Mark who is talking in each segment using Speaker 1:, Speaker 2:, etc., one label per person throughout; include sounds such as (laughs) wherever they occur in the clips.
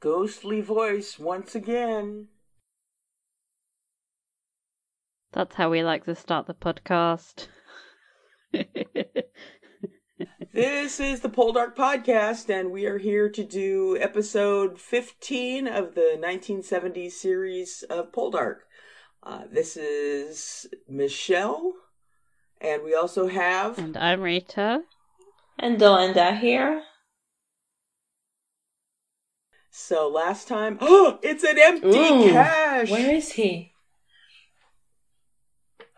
Speaker 1: ghostly voice once again.
Speaker 2: That's how we like to start the podcast. (laughs)
Speaker 1: This is the Poldark Podcast, and we are here to do episode 15 of the 1970s series of Poldark. Uh, this is Michelle, and we also have.
Speaker 2: and I'm Rita.
Speaker 3: And Delinda here.
Speaker 1: So last time. Oh, (gasps) it's an empty
Speaker 3: Ooh,
Speaker 1: cache!
Speaker 3: Where is he?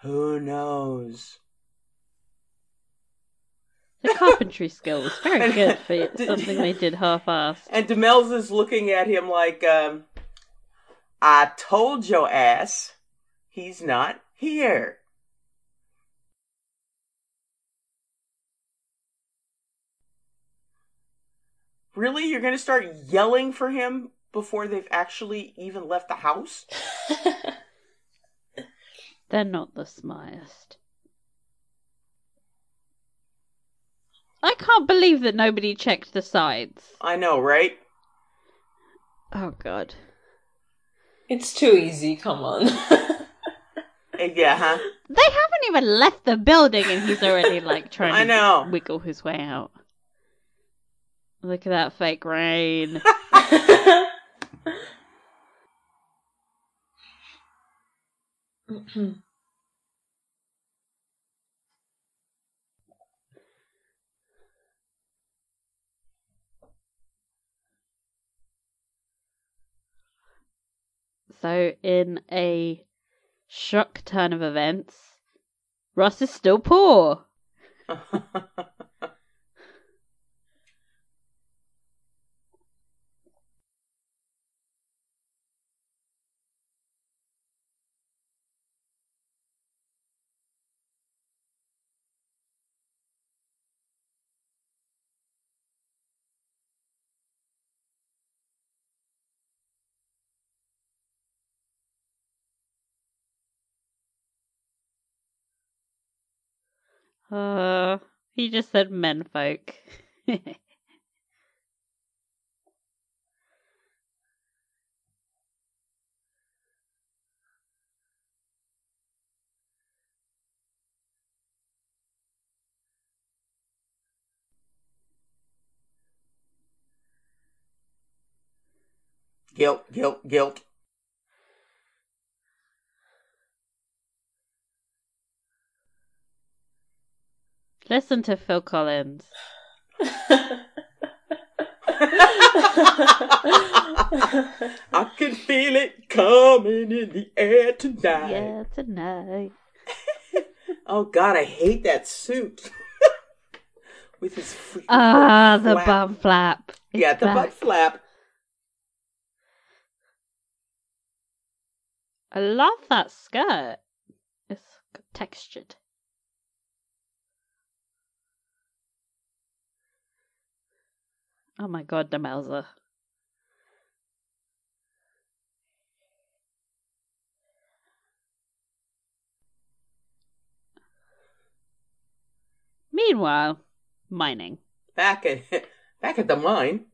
Speaker 1: Who knows?
Speaker 2: The carpentry skills very (laughs)
Speaker 1: And-
Speaker 2: good for
Speaker 1: Did- (laughs)
Speaker 2: something they did half-assed.
Speaker 1: And Demelza's is looking at him like, um, I told your ass he's not here. Really? You're going to start yelling for him before they've actually even left the house? (laughs)
Speaker 2: They're not the smartest. I can't believe that nobody checked the sides.
Speaker 1: I know, right?
Speaker 2: Oh god.
Speaker 3: it's too easy, come on.
Speaker 1: Eh, Yeah, huh?
Speaker 2: They haven't even left the building and he's already like (laughs) trying
Speaker 1: I
Speaker 2: to wiggle his way out. Look at that fake rain. (laughs) So, in a shock turn of events, Ross is still poor. (laughs) Uh, he just said menfolk.
Speaker 1: guilt, guilt, guilt.
Speaker 2: Listen to Phil Collins. (laughs)
Speaker 1: I can feel it coming in the air tonight.
Speaker 2: Yeah, tonight. (laughs)
Speaker 1: Oh God, I hate that suit. (laughs) With his freaking
Speaker 2: Ah, the
Speaker 1: flap.
Speaker 2: bum flap. It's
Speaker 1: Yeah, the
Speaker 2: back.
Speaker 1: butt flap.
Speaker 2: I love that skirt. It's textured. Oh my god, Demelza. Meanwhile, mining.
Speaker 1: Back at (laughs) back at the mine.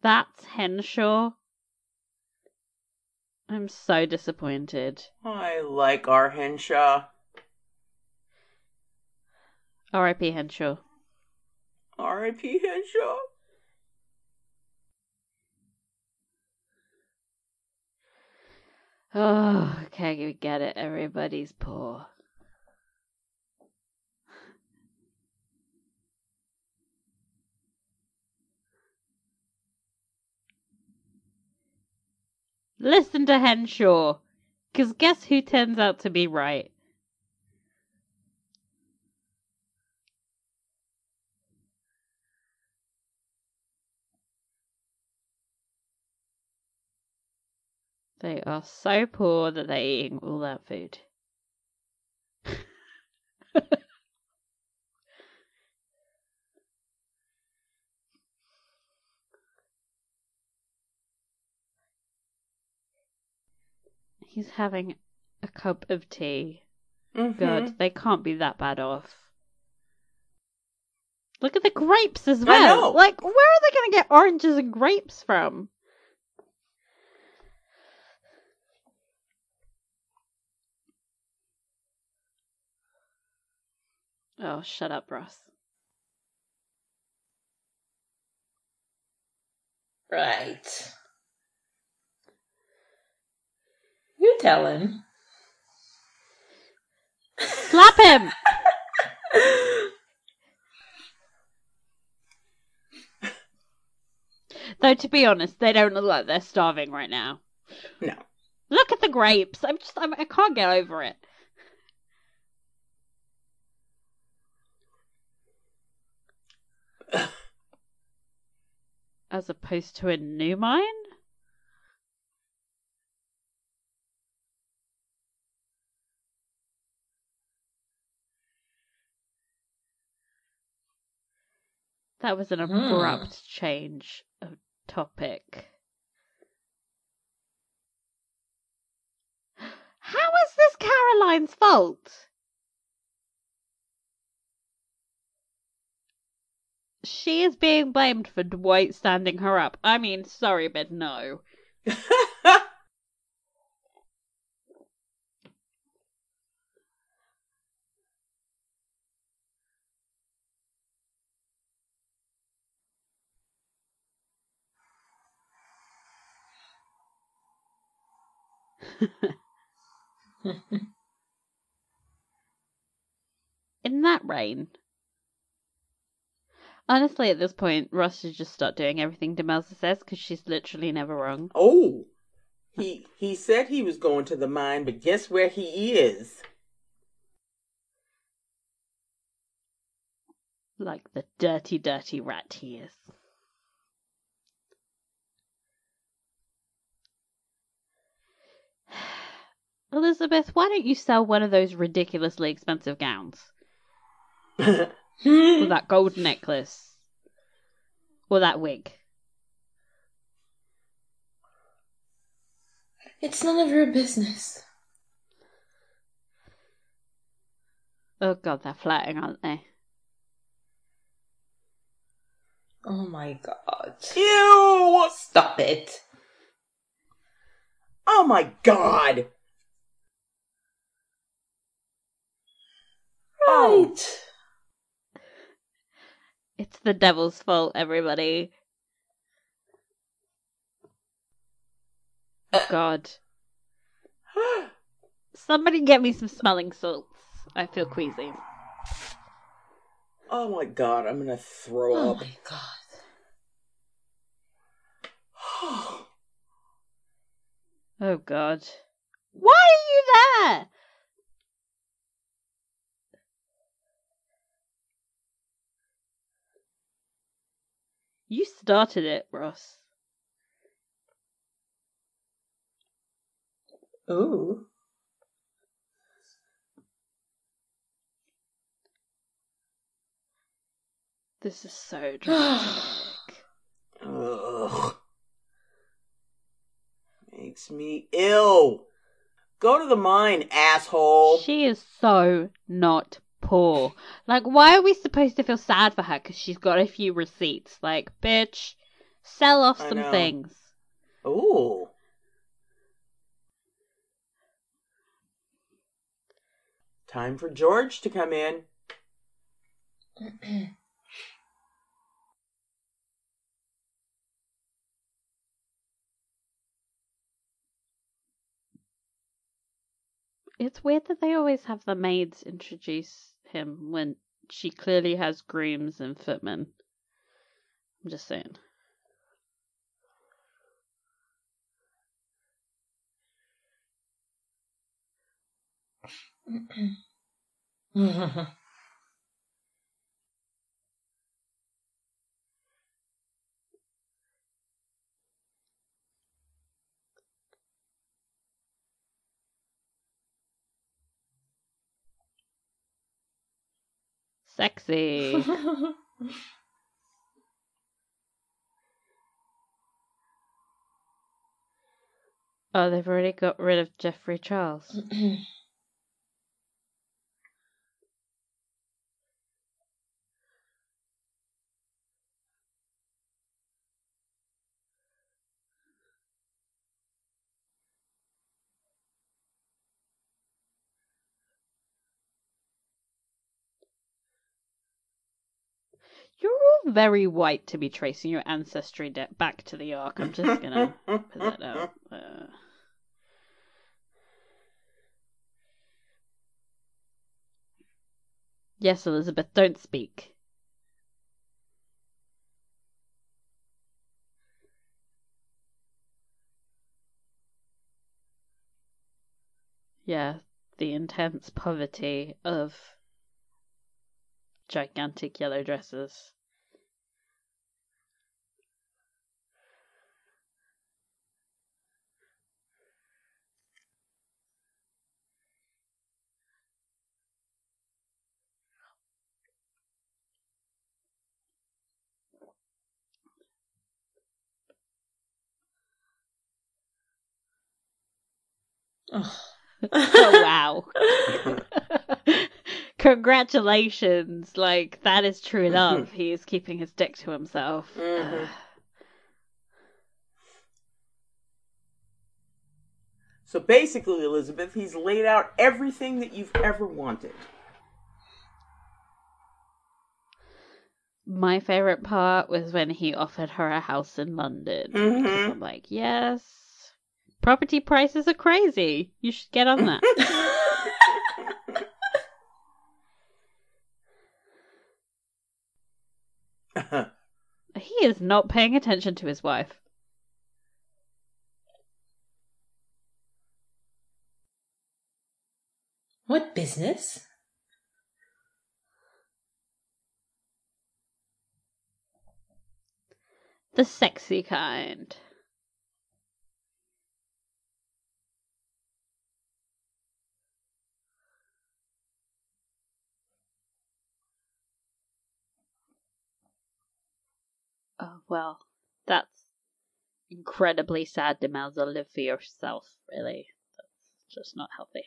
Speaker 2: That's Henshaw. I'm so disappointed.
Speaker 1: I like our Henshaw.
Speaker 2: R.I.P. Henshaw.
Speaker 1: R.I.P. Henshaw.
Speaker 2: Oh, (sighs) okay, we get it. Everybody's poor. Listen to Henshaw. Because guess who turns out to be right? They are so poor that they're eating all that food. (laughs) He's having a cup of tea.
Speaker 1: Mhm.
Speaker 2: God, they can't be that bad off. Look at the grapes as well. Like, where are they going to get oranges and grapes from? Oh, shut up, Ross.
Speaker 3: Right. You tell him.
Speaker 2: Slap him! (laughs) Though, to be honest, they don't look like they're starving right now.
Speaker 1: No.
Speaker 2: Look at the grapes. I'm just, I'm, I can't get over it. As opposed to a new mine? That was an
Speaker 3: Hmm.
Speaker 2: abrupt change of topic. How is this Caroline's fault? She is being blamed for Dwight standing her up. I mean, sorry, but no. (laughs) In that rain. Honestly, at this point, Ross should just start doing everything Demelza says because she's literally never wrong.
Speaker 1: oh, he he said he was going to the mine, but guess where he is?
Speaker 2: Like the dirty, dirty rat he is. (sighs) Elizabeth, why don't you sell one of those ridiculously expensive gowns? (laughs) Or that gold necklace? Or that wig?
Speaker 3: It's none of your business.
Speaker 2: Oh god, they're flirting, aren't they?
Speaker 3: Oh my god.
Speaker 1: Ew!
Speaker 3: Stop it.
Speaker 1: Oh my god! Oh.
Speaker 2: It's the devil's fault, everybody. Oh god. Somebody get me some smelling salts. I feel queasy.
Speaker 1: Oh my god, I'm gonna throw
Speaker 3: Oh
Speaker 1: up.
Speaker 3: Oh my god. (sighs)
Speaker 2: Oh god. Why are you there? You started it, Ross.
Speaker 3: Ooh.
Speaker 2: This is so (sighs) dramatic.
Speaker 1: Ugh. Makes me ill. Go to the mine, asshole.
Speaker 2: she is so not poor. Like, why are we supposed to feel sad for her? Because she's got a few receipts. Like, bitch, sell off
Speaker 1: I
Speaker 2: some
Speaker 1: know.
Speaker 2: things.
Speaker 1: Ooh. Time for George to come in. (clears throat)
Speaker 2: It's weird that they always have the maids introduce him when she clearly has grooms and footmen. I'm just saying. (clears throat) Sexy. (laughs) oh, they've already got rid of Geoffrey Charles. (clears throat) You're all very white to be tracing your ancestry de- back to the Ark. I'm just gonna put that out. Uh... Yes, Elizabeth, don't speak. Yeah, the intense poverty of gigantic yellow dresses.
Speaker 3: Oh. (laughs)
Speaker 2: oh wow. (laughs) (laughs) Congratulations. Like that is true (laughs) love. he is keeping his dick to himself.
Speaker 1: Mhm. So basically, Elizabeth, he's laid out everything that you've ever wanted.
Speaker 2: My favorite part was when he offered her a house in London.
Speaker 1: Mhm.
Speaker 2: I'm like, yes, property prices are crazy. You should get on that. (laughs) he is not paying attention to his wife.
Speaker 3: What business?
Speaker 2: The sexy kind. Oh, well, that's incredibly sad, Demelza. Live for yourself, really. That's just not healthy.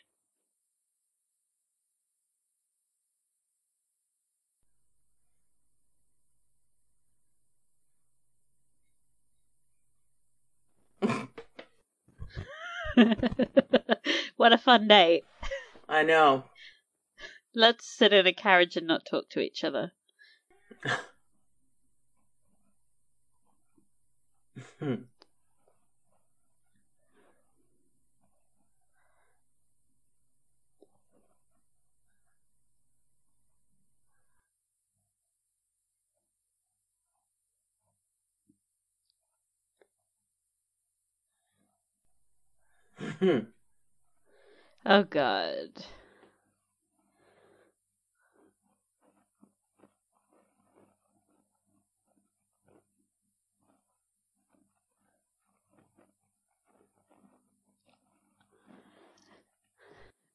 Speaker 2: (laughs) what a fun day.
Speaker 1: I know.
Speaker 2: Let's sit in a carriage and not talk to each other. (laughs) Hmm. Hmm. (laughs) Oh, God.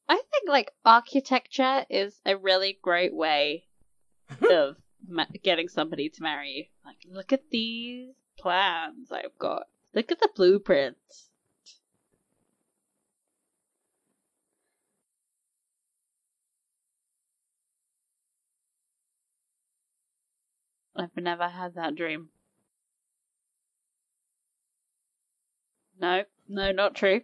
Speaker 2: I think like architecture is a really great way (laughs) of ma- getting somebody to marry you. Like, look at these plans I've got. Look at the blueprints. I've never had that dream. No, no, not true.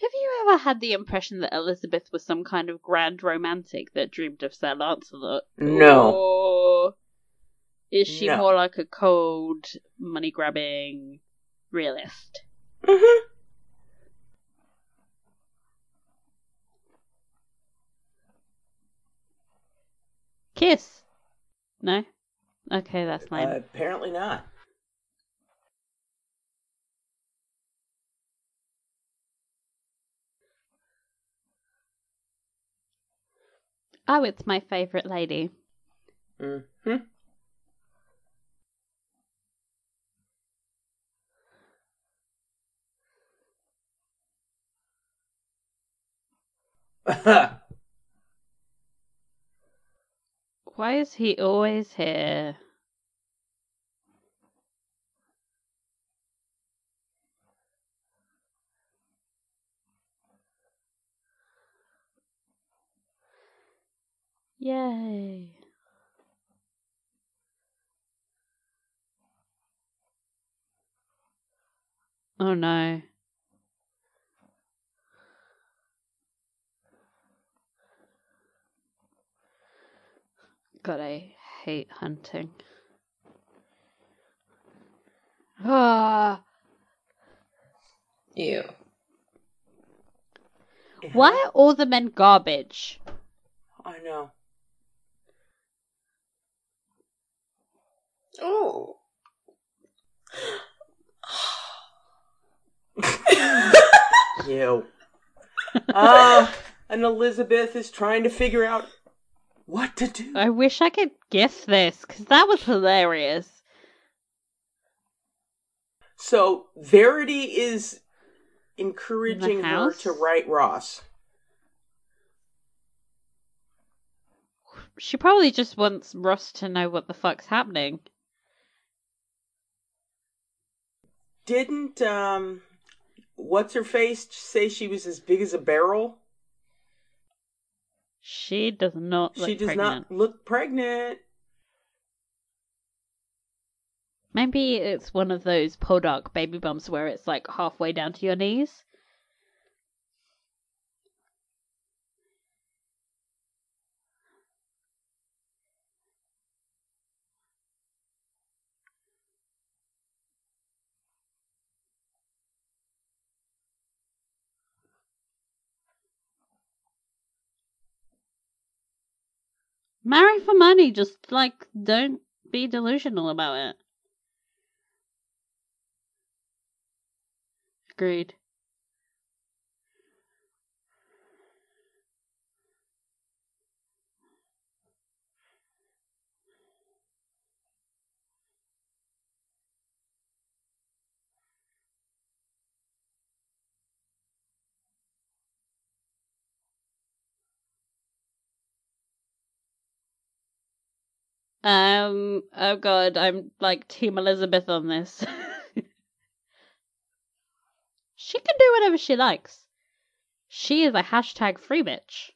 Speaker 2: Have you ever had the impression that Elizabeth was some kind of grand romantic that dreamed of Sir Lancelot?
Speaker 1: No.
Speaker 2: Or is she
Speaker 1: No.
Speaker 2: more like a cold, money grabbing realist?
Speaker 1: Mhm.
Speaker 2: Kiss? No? Okay, that's lame.
Speaker 1: Uh, apparently not.
Speaker 2: Oh, it's my favourite lady.
Speaker 1: hmm (laughs)
Speaker 2: Why is he always here? Yay. Oh no. God, I hate hunting. Ah.
Speaker 3: Ew.
Speaker 2: Why are all the men garbage?
Speaker 1: I know.
Speaker 3: Oh.
Speaker 1: Ew. (laughs) Ah, and Elizabeth is trying to figure out what to do.
Speaker 2: I wish I could guess this because that was hilarious.
Speaker 1: So Verity is encouraging her to write Ross.
Speaker 2: She probably just wants Ross to know what the fuck's happening.
Speaker 1: Didn't um, what's her face say she was as big as a barrel?
Speaker 2: She does not look
Speaker 1: she does
Speaker 2: pregnant.
Speaker 1: not look pregnant.
Speaker 2: Maybe it's one of those Poldark baby bumps where it's like halfway down to your knees. Marry for money, just like don't be delusional about it. Agreed. Um. Oh God, I'm like Team Elizabeth on this. (laughs) she can do whatever she likes. She is a hashtag free bitch.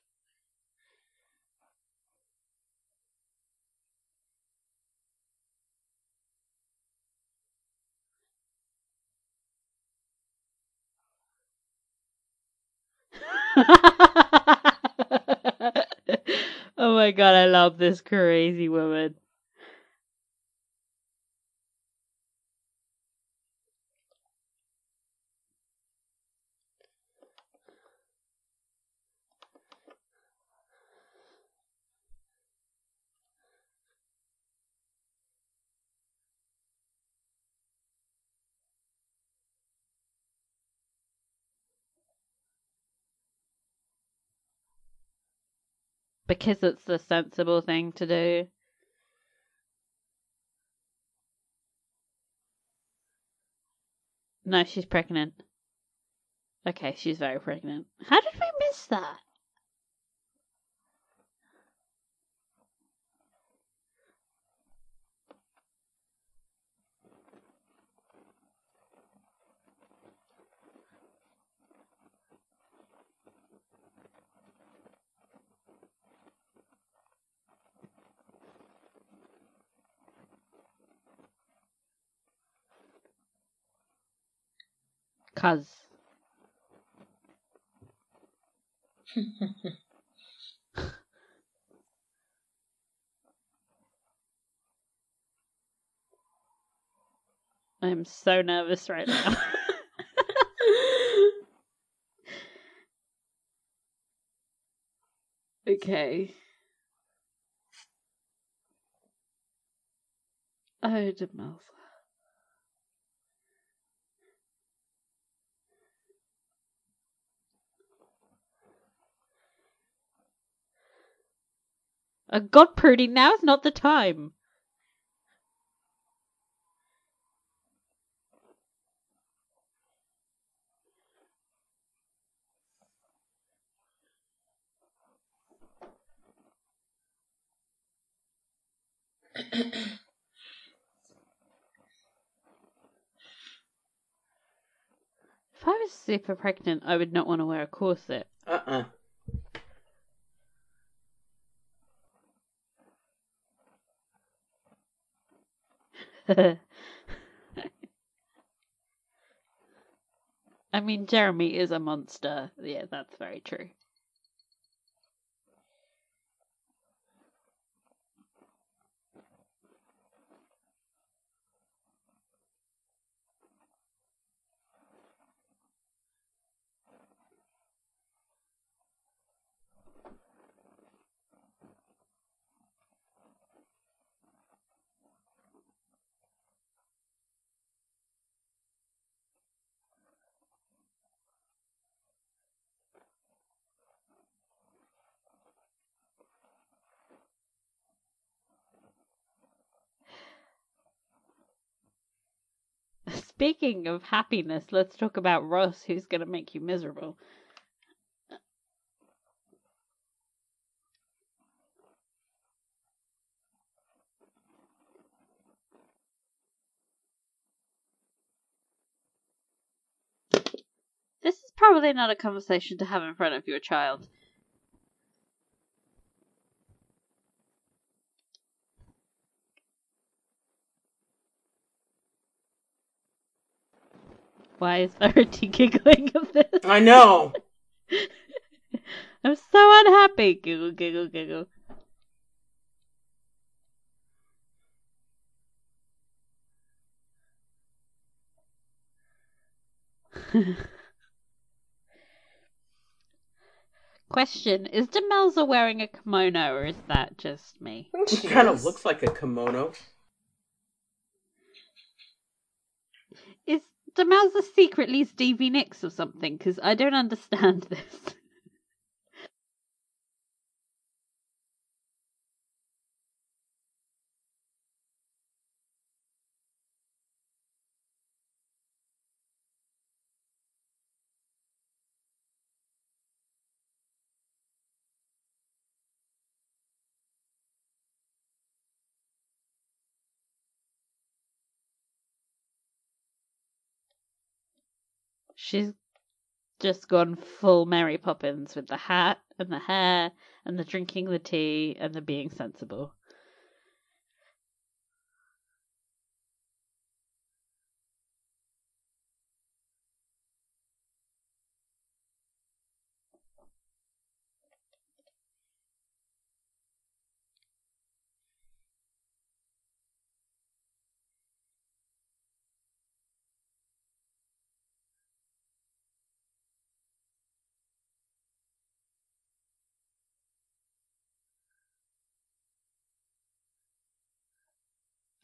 Speaker 2: (laughs) oh my god, I love this crazy woman. Because it's the sensible thing to do. No, she's pregnant. Okay, she's very pregnant. How did we miss that? Cuz. (laughs) I'm so nervous right now. (laughs) okay. Oh, the mouth. Oh God, Prudie, now is not the time. If I was super pregnant, I would not want to wear a corset.
Speaker 1: Uh uh (laughs)
Speaker 2: I mean, Jeremy is a monster. Yeah, that's very true. Speaking of happiness, let's talk about Ross, who's going to make you miserable. This is probably not a conversation to have in front of your child. Why is Verity (laughs) giggling of this?
Speaker 1: I know. (laughs)
Speaker 2: I'm so unhappy. Giggle, giggle, giggle. (laughs) Question Is Demelza wearing a kimono or is that just me?
Speaker 1: She kind of looks like a kimono.
Speaker 2: Is Demelza secretly Stevie Nicks or something? Because I don't understand (laughs) this. She's just gone full Mary Poppins with the hat and the hair and the drinking the tea and the being sensible.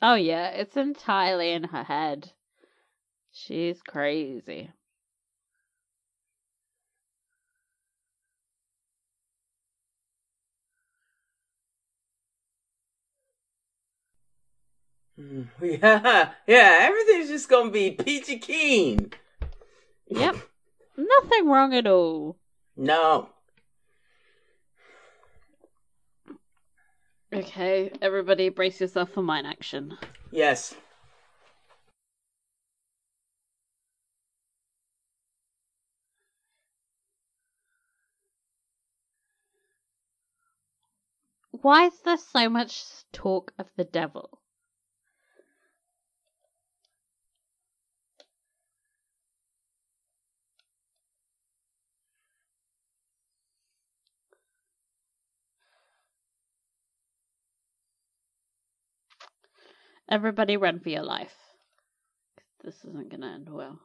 Speaker 2: Oh yeah, it's entirely in her head. She's crazy. (laughs)
Speaker 1: Yeah, yeah, everything's just gonna be peachy keen.
Speaker 2: Yep. (laughs) Nothing wrong at all.
Speaker 1: No.
Speaker 2: Okay, everybody brace yourself for mine action.
Speaker 1: Yes.
Speaker 2: Why is there so much talk of the devil? Everybody run for your life. This isn't gonna end well.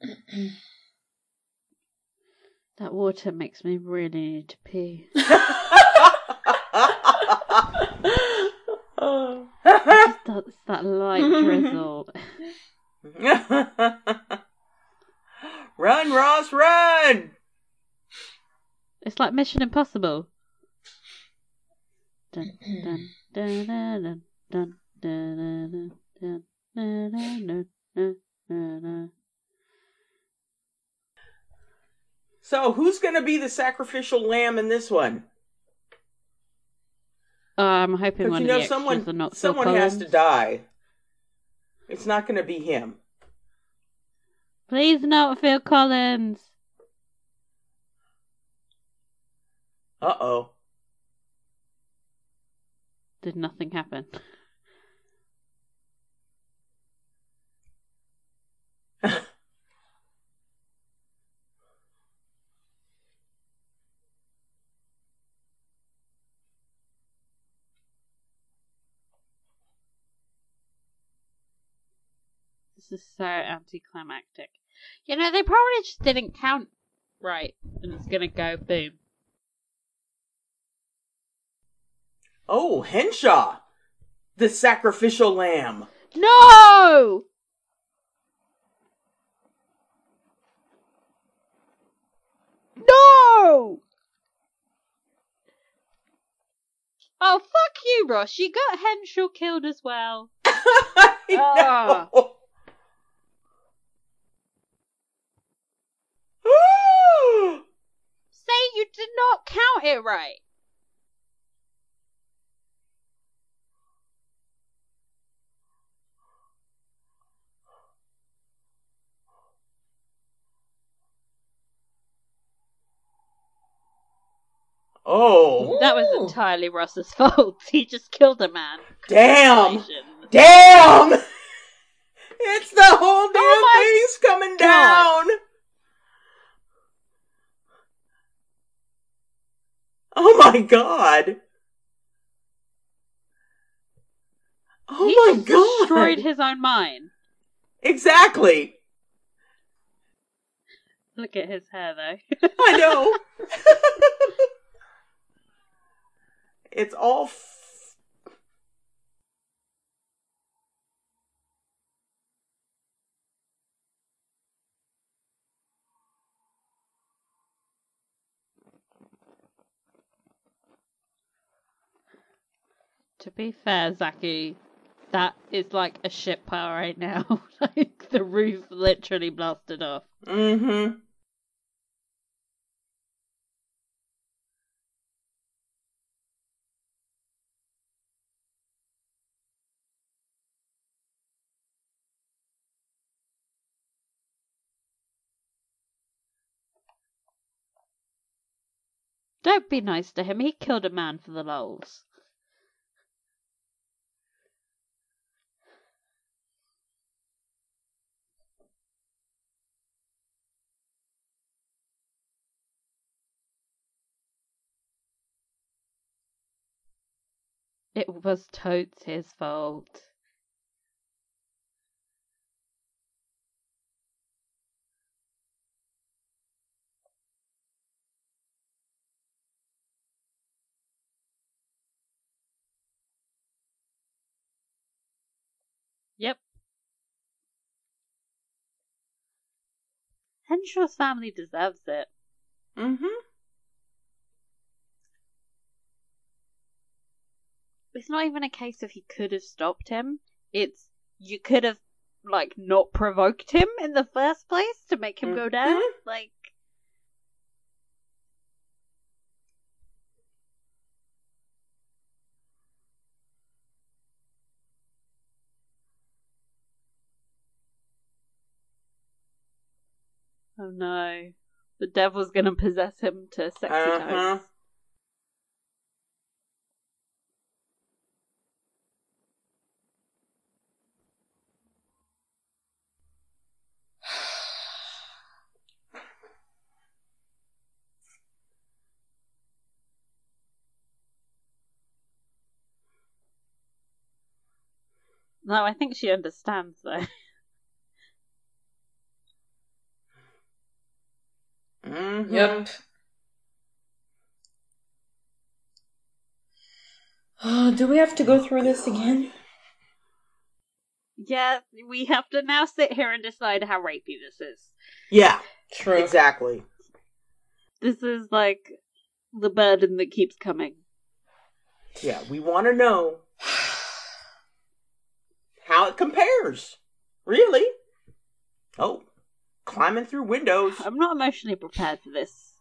Speaker 2: (clears throat) That water makes me really need to pee. (laughs)
Speaker 1: Oh.
Speaker 2: That's that light drizzle.
Speaker 1: run, Ross, run!
Speaker 2: It's like Mission Impossible. Dun dun dun dun dun dun.
Speaker 1: So, who's gonna be the sacrificial lamb in this one?
Speaker 2: Uh, I'm hoping
Speaker 1: But
Speaker 2: one
Speaker 1: you
Speaker 2: of
Speaker 1: know,
Speaker 2: the
Speaker 1: someone
Speaker 2: are not
Speaker 1: someone has to die. It's not gonna be him.
Speaker 2: Please not Phil Collins.
Speaker 1: Uh oh.
Speaker 2: Did nothing happen? This is so anticlimactic. You know, they probably just didn't count right, and it's gonna go boom.
Speaker 1: Oh, Henshaw! The sacrificial lamb.
Speaker 2: No! No! Oh, fuck you, Ross. You got Henshaw killed as well. (laughs)
Speaker 1: I
Speaker 2: Ah.
Speaker 1: know.
Speaker 2: Say you did not count it right.
Speaker 1: oh,
Speaker 2: That was entirely Russ's (laughs) fault. He just killed a man.
Speaker 1: damn! Damn! (laughs) It's the whole damn
Speaker 2: Oh
Speaker 1: thing's coming
Speaker 2: God.
Speaker 1: down! Oh my god! Oh
Speaker 2: he
Speaker 1: my god!
Speaker 2: destroyed his own mind.
Speaker 1: Exactly!
Speaker 2: Look at his hair, though.
Speaker 1: I know! (laughs) (laughs) it's all.
Speaker 2: To be fair, Zacky, that is like a ship pile right now. (laughs) like the roof literally blasted off.
Speaker 1: mm-hmm.
Speaker 2: Don't be nice to him. He killed a man for the lols. It was totes his fault. Yep. Henshaw's family deserves it.
Speaker 1: Mm-hmm.
Speaker 2: It's not even a case of he could have stopped him. It's you could have like not provoked him in the first place to make him go down. Like Oh no. The devil's gonna possess him to sexy
Speaker 1: Uh-huh.
Speaker 2: No, I think she understands though. (laughs)
Speaker 1: Mm-hmm.
Speaker 3: Yep. Oh, do we have to go through this again?
Speaker 2: Yeah, we have to now sit here and decide how rapey this is.
Speaker 1: Yeah,
Speaker 3: True.
Speaker 1: exactly.
Speaker 2: This is like the burden that keeps coming.
Speaker 1: Yeah, we want to know how it compares. Really? Oh, climbing through windows.
Speaker 2: I'm not emotionally prepared for this.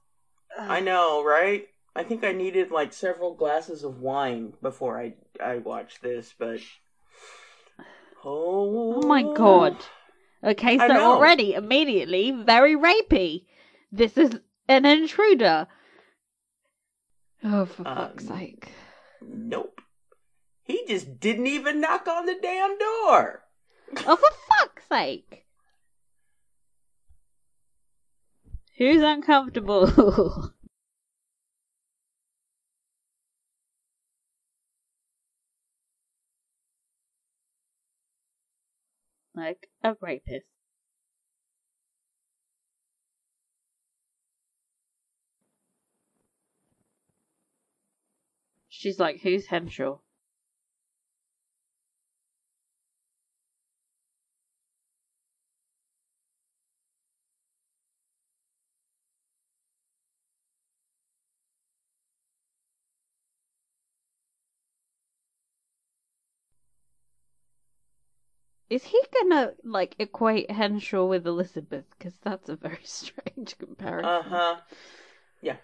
Speaker 1: I know, right? I think I needed like several glasses of wine before I I watched this, but oh,
Speaker 2: Oh my god. Okay, so already, immediately, very rapey. This is an intruder. Oh, for fuck's
Speaker 1: Um,
Speaker 2: sake.
Speaker 1: Nope. He just didn't even knock on the damn door.
Speaker 2: Oh, for fuck's sake. Who's uncomfortable? (laughs) like a rapist. She's like, who's Henshaw? Is he gonna like equate Henshaw with Elizabeth? Because that's a very (laughs) strange comparison.
Speaker 1: Uh huh. Yeah.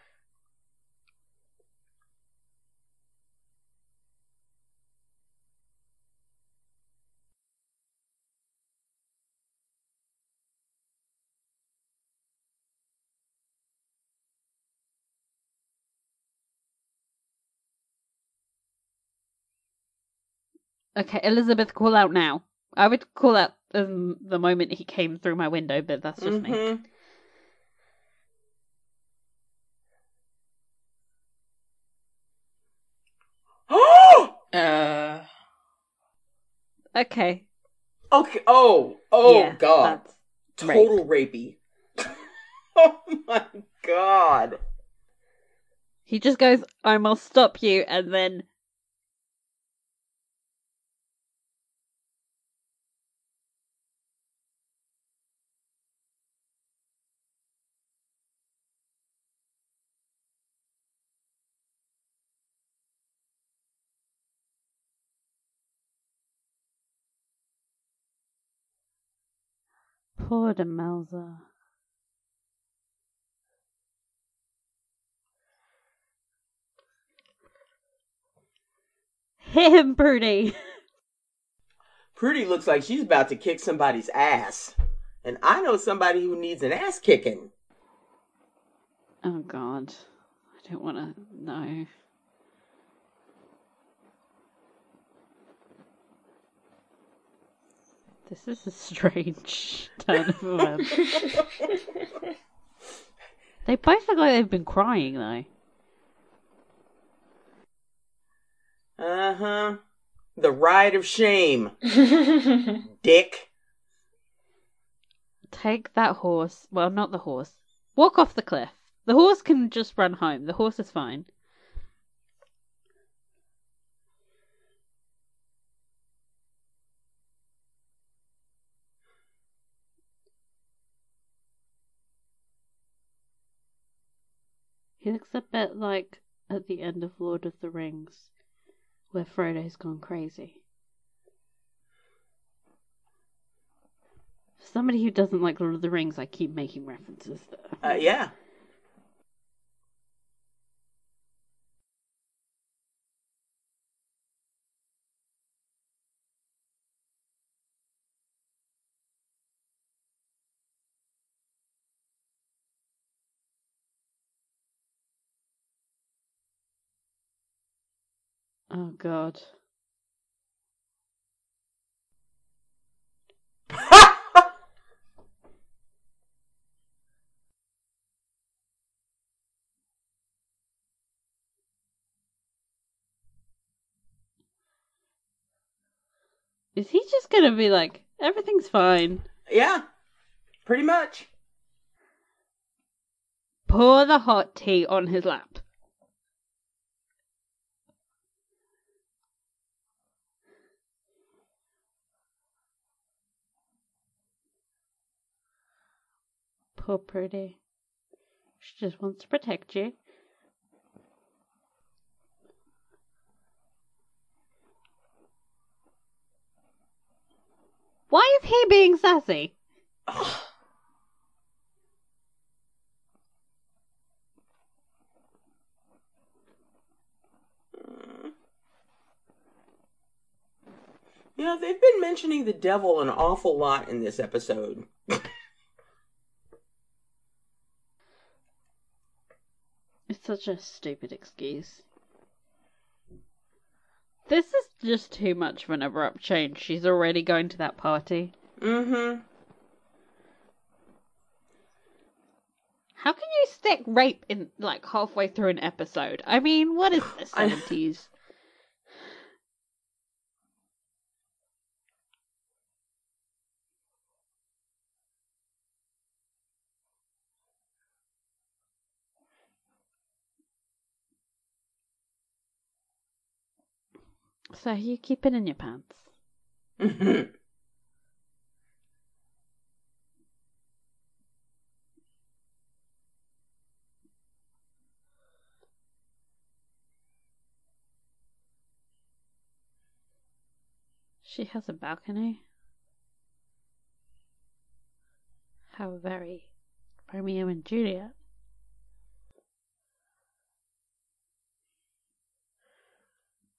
Speaker 2: Okay, Elizabeth, call out now. I would call that um, the moment he came through my window, but that's just me.
Speaker 1: Mhm. Oh! (gasps)
Speaker 3: Uh,
Speaker 2: Okay.
Speaker 1: Okay. Oh. Oh
Speaker 2: yeah,
Speaker 1: God.
Speaker 2: that's rape.
Speaker 1: Total rapey. (laughs) oh my God.
Speaker 2: He just goes, I must stop you, and then. Poor Demelza. Hit (laughs) him, Prudie!
Speaker 1: Prudie looks like she's about to kick somebody's ass. And I know somebody who needs an ass kicking.
Speaker 2: Oh god. I don't want to know. This is a strange (laughs) turn of events. They both look like they've been crying though.
Speaker 1: Uh huh. The ride of shame, (laughs) dick.
Speaker 2: Take that horse. Well, not the horse. Walk off the cliff. The horse can just run home. The horse is fine. He looks a bit like at the end of Lord of the Rings, where Frodo's gone crazy. For somebody who doesn't like Lord of the Rings, I keep making references there.
Speaker 1: Uh, yeah.
Speaker 2: Oh god. (laughs) Is he just gonna be like, everything's fine?
Speaker 1: yeah. Pretty much.
Speaker 2: Pour the hot tea on his lap. Poor Prudie. She just wants to protect you. Why is he being sassy? (sighs)
Speaker 1: Yeah, they've been mentioning the devil an awful lot in this episode.
Speaker 2: It's such a stupid excuse. This is just too much of an abrupt change. She's already going to that party.
Speaker 1: Mm-hmm.
Speaker 2: How can you stick rape in like halfway through an episode? I mean, what is (sighs) the seventies? So you keep it in your pants. (laughs) She has a balcony. How very Romeo and Juliet.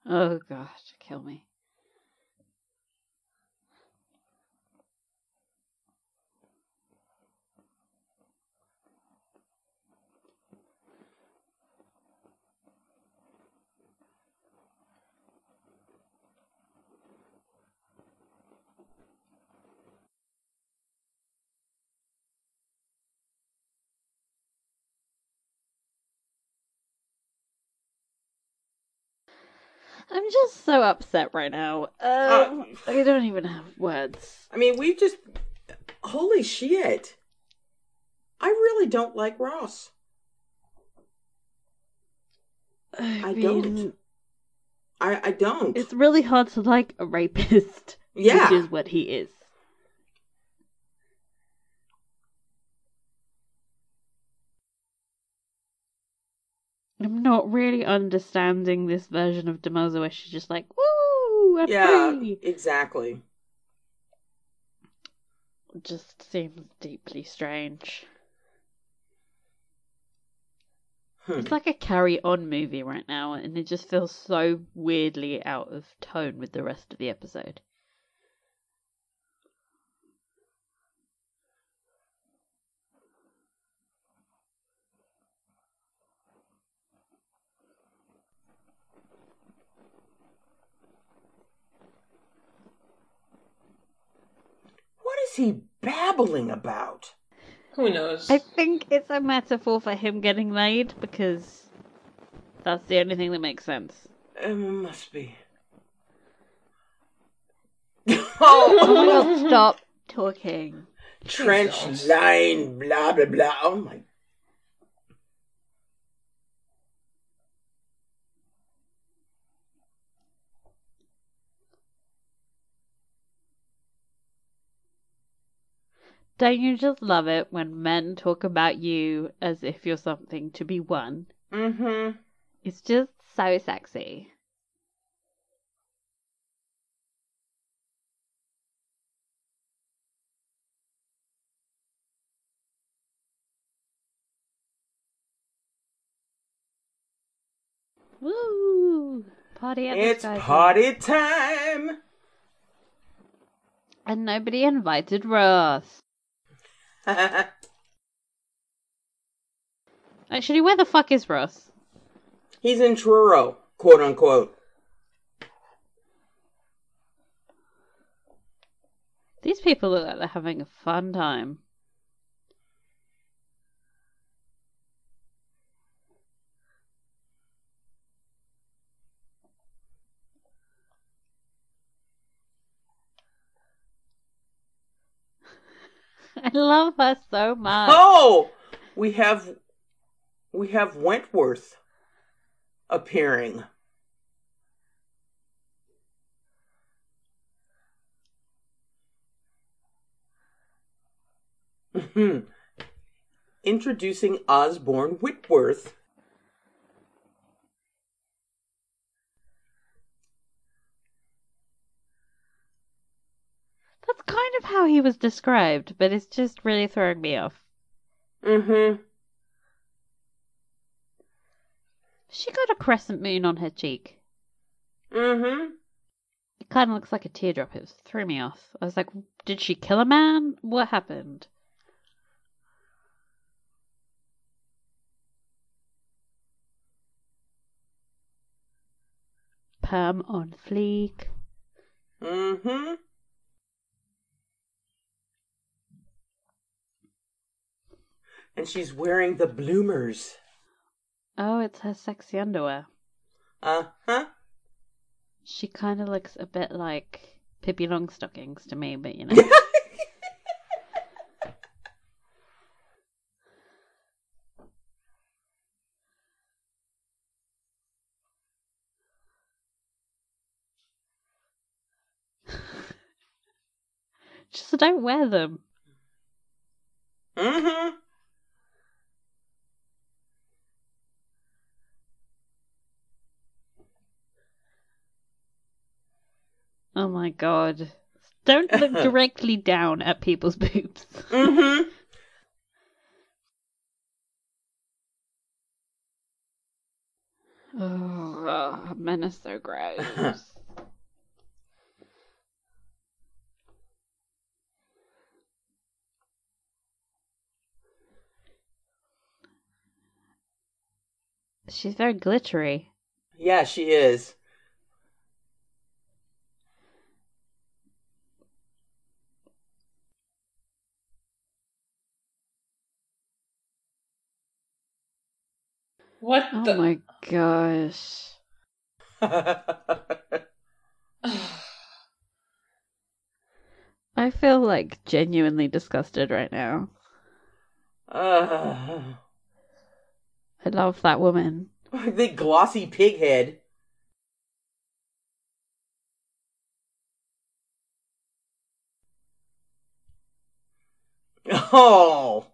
Speaker 2: Oh gosh, kill me. I'm just so upset right now. Um, I don't even have words.
Speaker 1: I mean, we just holy shit. I really don't like Ross. I don't. I I don't.
Speaker 2: It's really hard to like a rapist, (laughs)
Speaker 1: yeah.
Speaker 2: which is what he is. I'm not really understanding this version of Demelza where she's just like, "Woo, I'm
Speaker 1: yeah,
Speaker 2: free."
Speaker 1: exactly.
Speaker 2: Just seems deeply strange.
Speaker 1: Hmm.
Speaker 2: It's like a carry on movie right now, and it just feels so weirdly out of tone with the rest of the episode.
Speaker 1: He babbling about?
Speaker 3: Who knows?
Speaker 2: I think it's a metaphor for him getting laid because that's the only thing that makes sense.
Speaker 1: Um, must be. (laughs)
Speaker 2: Oh
Speaker 1: oh,
Speaker 2: my god, stop talking.
Speaker 1: trench
Speaker 3: Jesus.
Speaker 1: line, blah blah blah. Oh my.
Speaker 2: Don't you just love it when men talk about you as if you're something to be won?
Speaker 1: Mm-hmm.
Speaker 2: It's just so sexy. Woo! Party at the
Speaker 1: It's
Speaker 2: Sky
Speaker 1: party time.
Speaker 2: And nobody invited Ross. (laughs) Actually, where the fuck is Ross?
Speaker 1: He's in Truro, quote unquote.
Speaker 2: These people look like they're having a fun time. I (laughs) love her so much.
Speaker 1: Oh, we have we have Wentworth appearing. Mhm. Introducing Osborne Whitworth.
Speaker 2: That's kind of how he was described, but it's just really throwing me off.
Speaker 1: Mm-hmm.
Speaker 2: She got a crescent moon on her cheek.
Speaker 1: Mm-hmm.
Speaker 2: It kind of looks like a teardrop. It threw me off. I was like, did she kill a man? What happened? Perm on fleek.
Speaker 1: Mm-hmm. And she's wearing the bloomers.
Speaker 2: Oh, it's her sexy underwear.
Speaker 1: Uh-huh.
Speaker 2: She kind of looks a bit like Pippi Longstockings to me, but you (laughs) know. (laughs) Just don't wear them.
Speaker 1: mm-hmm.
Speaker 2: Oh my god. Don't look (laughs) directly down at people's boobs.
Speaker 1: Mm-hmm.
Speaker 2: Oh, men are so gross. (laughs) She's very glittery.
Speaker 1: Yeah, she is.
Speaker 3: What
Speaker 2: Oh
Speaker 3: the?
Speaker 2: my gosh. (sighs) I feel like genuinely disgusted right now.
Speaker 1: uh, (sighs)
Speaker 2: I love that woman. (laughs)
Speaker 1: the glossy pig head. (laughs) Oh.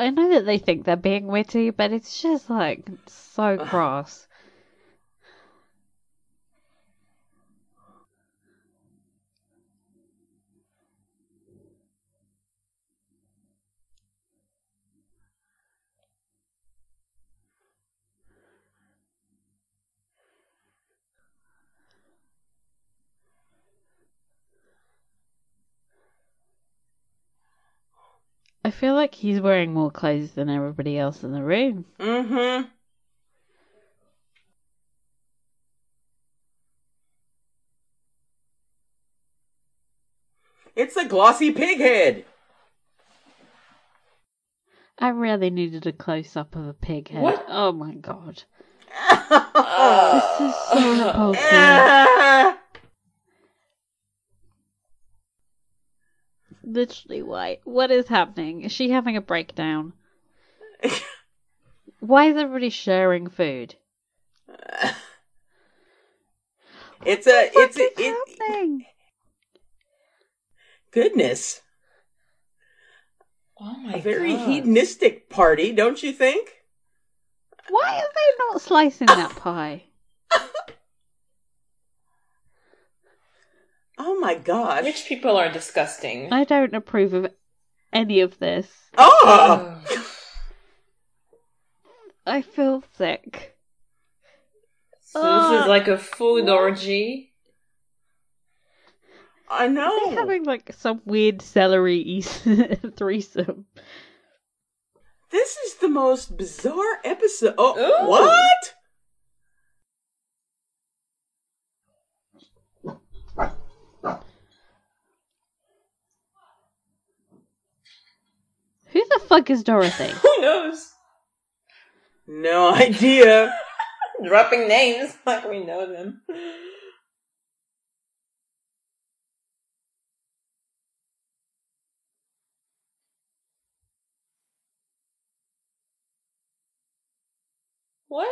Speaker 2: I know that they think they're being witty, but it's just like so (laughs) cross. I feel like he's wearing more clothes than everybody else in the room.
Speaker 1: Mm-hmm. It's a glossy pig head.
Speaker 2: I really needed a close up of a pig head.
Speaker 3: What?
Speaker 2: Oh my god.
Speaker 1: this (laughs)
Speaker 2: This is so (laughs) repulsive. (laughs) Literally, why? What is happening? Is she having a breakdown? (laughs) Why is everybody sharing food? (laughs)
Speaker 1: It's a, it's a,
Speaker 2: is
Speaker 1: it,
Speaker 2: happening?
Speaker 1: goodness,
Speaker 3: Oh my
Speaker 1: a very
Speaker 3: God.
Speaker 1: hedonistic party, don't you think?
Speaker 2: Why are they not slicing that pie?
Speaker 1: Oh my gosh.
Speaker 3: Rich people are disgusting.
Speaker 2: I don't approve of any of this.
Speaker 1: Oh,
Speaker 2: I feel sick.
Speaker 3: So this is ah. like a food orgy.
Speaker 1: I
Speaker 2: They're
Speaker 1: know.
Speaker 2: having like some weird celery (laughs) threesome.
Speaker 1: This is the most bizarre episode. Oh,
Speaker 3: Ooh.
Speaker 1: what?
Speaker 2: Who the fuck is Dorothy? (laughs)
Speaker 3: Who knows?
Speaker 1: No idea. (laughs)
Speaker 3: Dropping names like we know them. What?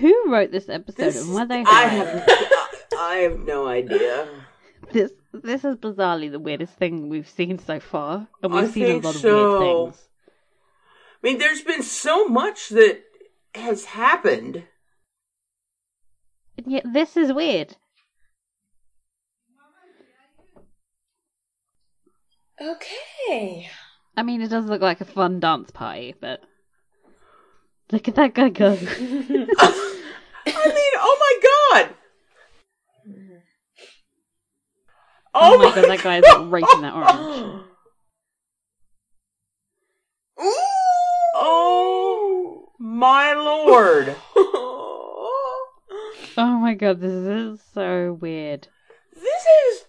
Speaker 2: Who wrote this episode
Speaker 1: This,
Speaker 2: and were they
Speaker 1: I have, I have no idea. (laughs)
Speaker 2: This this is bizarrely the weirdest thing we've seen so far, and we've seen a
Speaker 1: think
Speaker 2: lot of weird things.
Speaker 1: I mean, there's been so much that has happened.
Speaker 2: And yet this is weird.
Speaker 3: Okay.
Speaker 2: I mean, it does look like a fun dance party, but look at that guy go. (laughs)
Speaker 1: I mean, oh my god!
Speaker 2: Oh, oh my god, that guy is like raping that orange.
Speaker 3: Ooh. (gasps)
Speaker 1: Oh my lord! (laughs)
Speaker 2: Oh my god, this is so weird.
Speaker 1: This is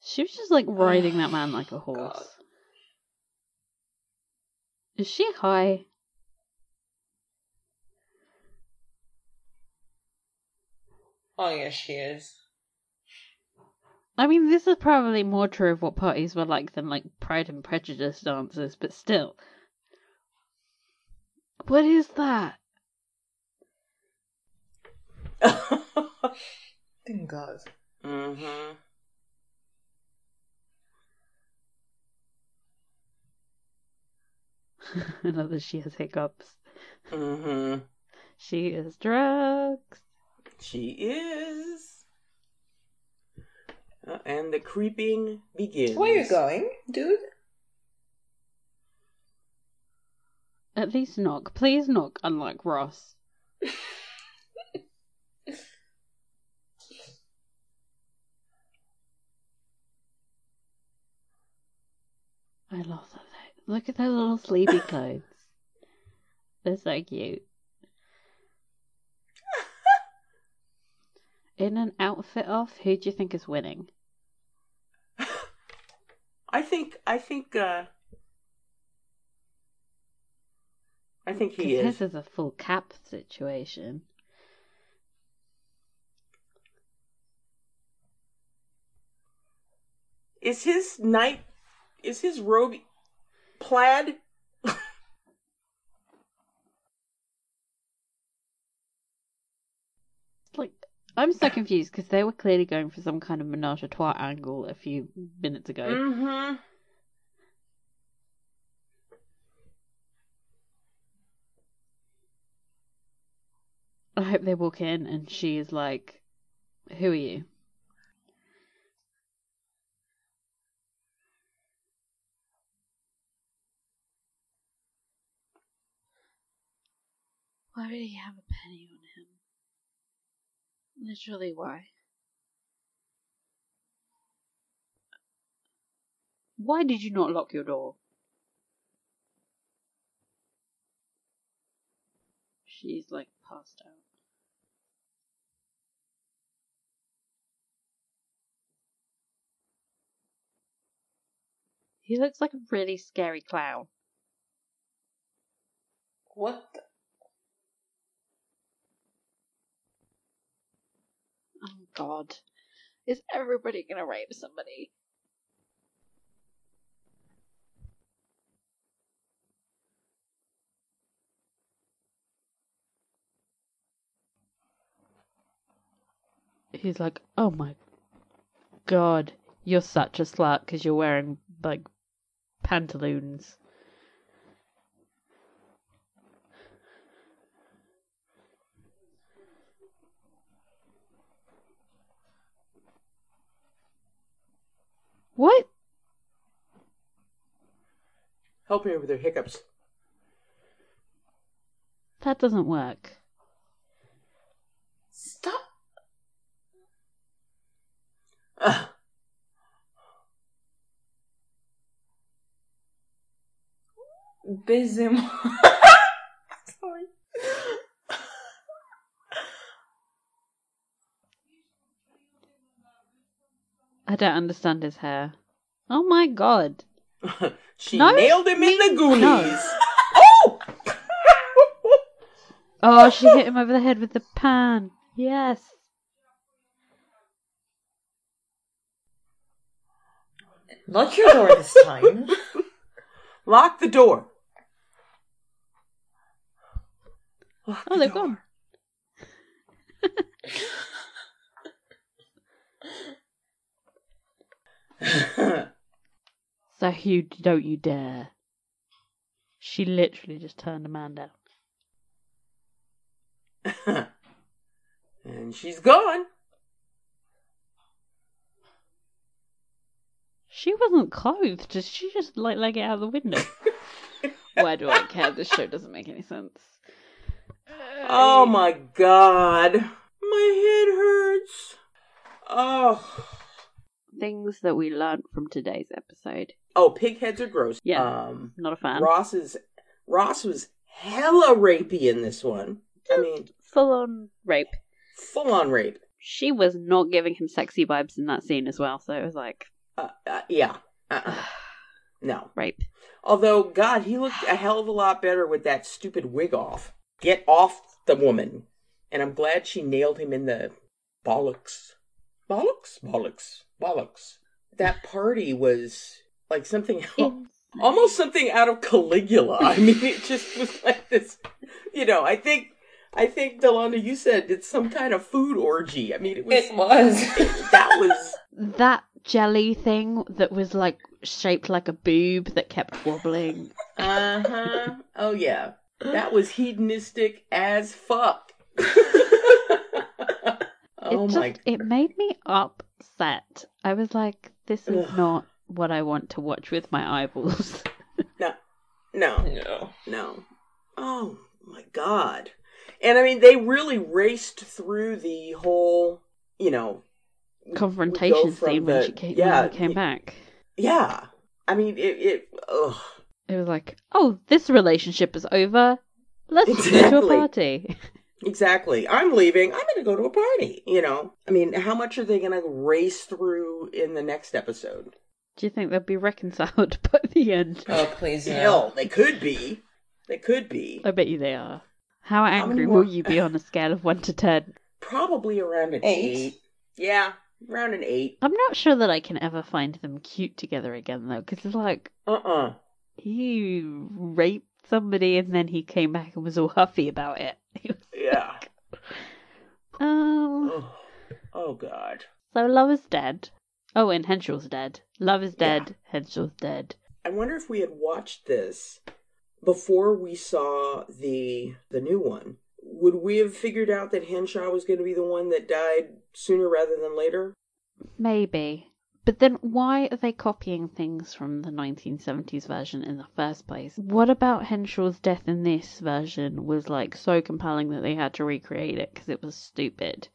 Speaker 2: She was just like riding that (sighs) man like a horse.
Speaker 3: God.
Speaker 2: Is she high?
Speaker 3: Oh yes, she is.
Speaker 2: I mean, this is probably more true of what parties were like than like Pride and Prejudice dances, but still. What is that? (laughs)
Speaker 3: Thank God.
Speaker 1: mm-hmm. (laughs)
Speaker 2: Another she has hiccups.
Speaker 1: Mm-hmm.
Speaker 2: She is drugs.
Speaker 1: She is. Uh, and the creeping begins.
Speaker 3: Where you going, dude?
Speaker 2: At least knock. Please knock, unlike Ross. (laughs) I love that. Look at their little sleepy clothes. They're so cute. In an outfit off, who do you think is winning? (laughs)
Speaker 1: I think. I think. uh I think he is.
Speaker 2: his is a full cap situation.
Speaker 1: Is his night? Is his robe plaid?
Speaker 2: Like, I'm so confused because they were clearly going for some kind of menage a trois angle a few minutes ago.
Speaker 1: Mm-hmm.
Speaker 2: I hope they walk in and she is like, Who are you? Why would he have a penny on him? Literally, why? Why did you not lock your door? She's like passed out. He looks like a really scary clown.
Speaker 3: What? the-
Speaker 2: Oh god. Is everybody gonna rape somebody? He's like, oh my god, you're such a slut because you're wearing, like, pantaloons. What?
Speaker 1: Help me with her hiccups.
Speaker 2: That doesn't work.
Speaker 3: Stop. Busy. (laughs)
Speaker 2: I don't understand his hair. Oh my god. (laughs)
Speaker 1: she
Speaker 2: No,
Speaker 1: nailed him in the Goonies.
Speaker 2: no. (laughs)
Speaker 1: Oh!
Speaker 2: Oh, she hit him over the head with the pan. Yes.
Speaker 3: Not your door this time. (laughs)
Speaker 1: Lock the door. Lock
Speaker 2: Oh,
Speaker 1: the
Speaker 2: they've
Speaker 1: door.
Speaker 2: gone. (laughs) So Hugh, don't you dare. She literally just turned a man down.
Speaker 1: and she's gone.
Speaker 2: She wasn't clothed. Did she just like leg it out of the window? (laughs) Why do I care? This show doesn't make any sense.
Speaker 1: Oh my god. My head hurts. Oh.
Speaker 2: Things that we learned from today's episode.
Speaker 1: Oh, pig heads are gross.
Speaker 2: Yeah.
Speaker 1: Um
Speaker 2: Not a fan.
Speaker 1: Ross is Ross was hella rapey in this one. I mean,
Speaker 2: Full on rape.
Speaker 1: full on rape.
Speaker 2: She was not giving him sexy vibes in that scene as well, so it was like
Speaker 1: Uh, uh, yeah. Uh-uh. No. (sighs)
Speaker 2: rape.
Speaker 1: Although, God, he looked a hell of a lot better with that stupid wig off. Get off the woman. And I'm glad she nailed him in the bollocks. Bollocks? Bollocks. Bollocks. That party was like something (laughs) almost something out of Caligula. I mean, it just was like this. You know, I think, I think Delana, you said it's some kind of food orgy. I mean, it was
Speaker 3: It was. (laughs)
Speaker 1: that was
Speaker 2: that jelly thing that was like shaped like a boob that kept wobbling.
Speaker 1: uh huh. Oh yeah, that was hedonistic as fuck. (laughs) oh
Speaker 2: it
Speaker 1: my!
Speaker 2: just it made me upset. I was like, this is
Speaker 1: Ugh.
Speaker 2: not what I want to watch with my eyeballs. (laughs)
Speaker 1: No,
Speaker 3: no.
Speaker 1: no. No. Oh my god! And I mean, they really raced through the whole. You know,
Speaker 2: Confrontation
Speaker 1: from
Speaker 2: scene when
Speaker 1: the-
Speaker 2: she came,
Speaker 1: yeah,
Speaker 2: when came
Speaker 1: y-
Speaker 2: back.
Speaker 1: yeah. I mean, it. it ugh.
Speaker 2: It was like, oh, this relationship is over. Let's go to a party. (laughs)
Speaker 1: Exactly. I'm leaving. I'm going to go to a party. You know, I mean, how much are they going to race through in the next episode?
Speaker 2: Do you think they'll be reconciled (laughs) by the end?
Speaker 3: Oh, please no.
Speaker 1: Hell, they could be. They could be.
Speaker 2: I bet you they are. How
Speaker 1: many
Speaker 2: angry
Speaker 1: more-
Speaker 2: will you be on a scale of 1 to 10?
Speaker 1: Probably around an
Speaker 3: Eight.
Speaker 1: eight. Yeah, around an eight.
Speaker 2: I'm not sure that I can ever find them cute together again, though, because it's like,
Speaker 1: Uh uh
Speaker 2: he raped somebody and then he came back and was all huffy about it. (laughs)
Speaker 1: Yeah.
Speaker 2: Oh.
Speaker 1: Oh, oh God.
Speaker 2: So Love is dead. Oh, and Henshaw's dead. Love is
Speaker 1: Yeah.
Speaker 2: dead. Henshaw's dead.
Speaker 1: I wonder if we had watched this before we saw the the new one. Would we have figured out that Henshaw was going to be the one that died sooner rather than later?
Speaker 2: Maybe. But then why are they copying things from the 1970s version in the first place? What about Henshaw's death in this version was like so compelling that they had to recreate it because it was stupid?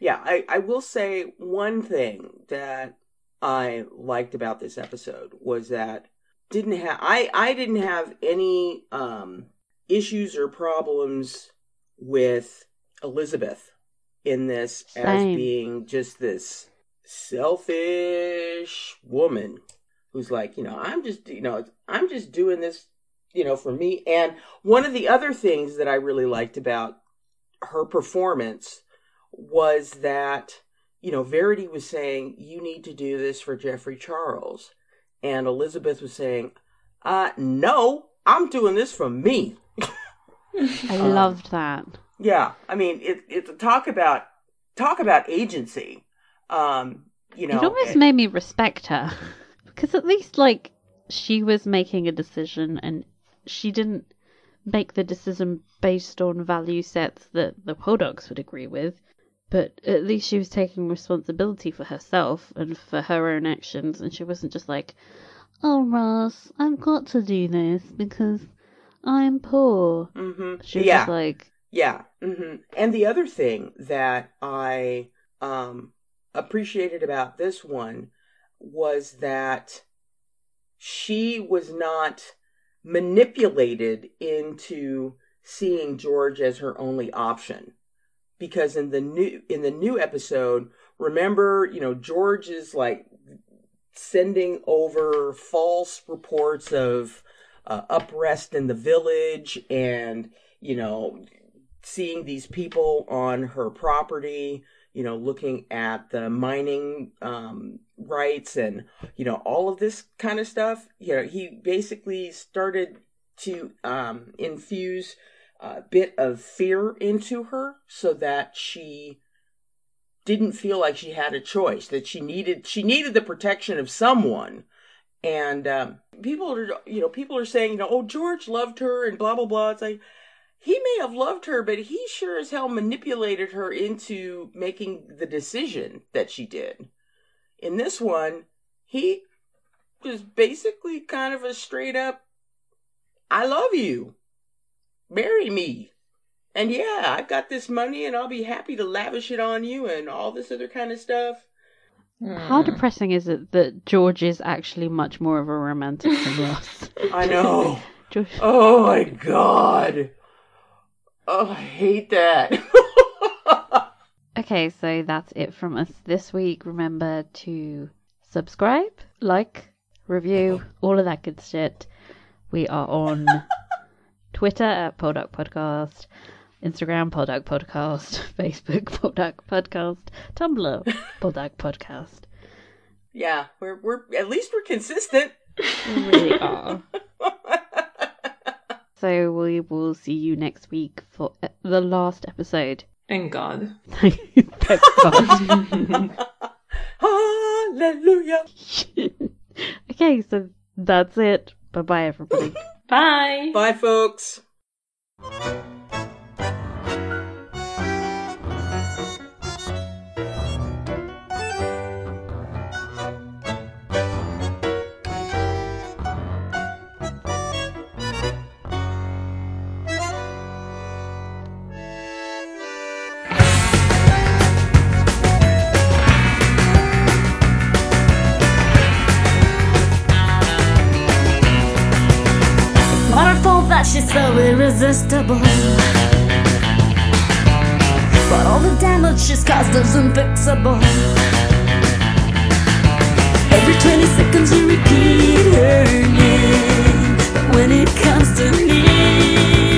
Speaker 1: yeah, I, I will say one thing that I liked about this episode was that didn't have I, I didn't have any um issues or problems with Elizabeth in this as being just this selfish woman who's like, you know, I'm just you know, I'm just doing this, you know, for me. And one of the other things that I really liked about her performance was that you know Verity was saying you need to do this for Geoffrey Charles, and Elizabeth was saying, "Uh, no, I'm doing this for me."
Speaker 2: I
Speaker 1: Um,
Speaker 2: loved that.
Speaker 1: Yeah, I mean, it it talk about talk about agency. Um, you know,
Speaker 2: it almost
Speaker 1: and-
Speaker 2: made me respect her (laughs) because at least like she was making a decision and she didn't make the decision based on value sets that the Poldarks would agree with but at least she was taking responsibility for herself and for her own actions and she wasn't just like oh ross i've got to do this because i'm poor
Speaker 1: Mhm.
Speaker 2: she was
Speaker 1: yeah,
Speaker 2: just like
Speaker 1: Yeah. hmm And the other thing that I um, appreciated about this one was that she was not manipulated into seeing George as her only option. Because in the new in the new episode, remember, you know, George is like sending over false reports of uh, in the village and you know seeing these people on her property, you know, looking at the mining um, rights and, you know, all of this kind of stuff. You know, he basically started to um, infuse a bit of fear into her so that she didn't feel like she had a choice that she needed she needed the protection of someone and um, people are you know people are saying you know oh george loved her and blah blah blah it's like he may have loved her, but he sure as hell manipulated her into making the decision that she did. In this one, he was basically kind of a straight up, I love you. Marry me. And yeah, I've got this money and I'll be happy to lavish it on you and all this other kind of stuff. Hmm.
Speaker 2: How depressing is it that George is actually much more of a romantic than (laughs) Ross?
Speaker 1: I know.
Speaker 2: George,
Speaker 1: Oh my god. Oh, I hate that. (laughs)
Speaker 2: Okay, so that's it from us this week. Remember to subscribe, like, review, all of that good shit. We are on (laughs) Twitter at Poldark Podcast, Instagram Poldark Podcast, (laughs) Facebook Poldark Podcast, Tumblr Poldark Podcast.
Speaker 1: yeah, we're we're at least we're consistent.
Speaker 2: We really are. So we will see you next week for uh, the last episode.
Speaker 3: Thank God.
Speaker 2: Thank (laughs) God.
Speaker 1: Hallelujah. (laughs)
Speaker 2: okay, so that's it. Bye bye, everybody. (laughs)
Speaker 3: Bye.
Speaker 1: Bye folks.
Speaker 4: Irresistible. But all the damage she's caused is unfixable. Every 20 seconds you repeat her name. But when it comes to me,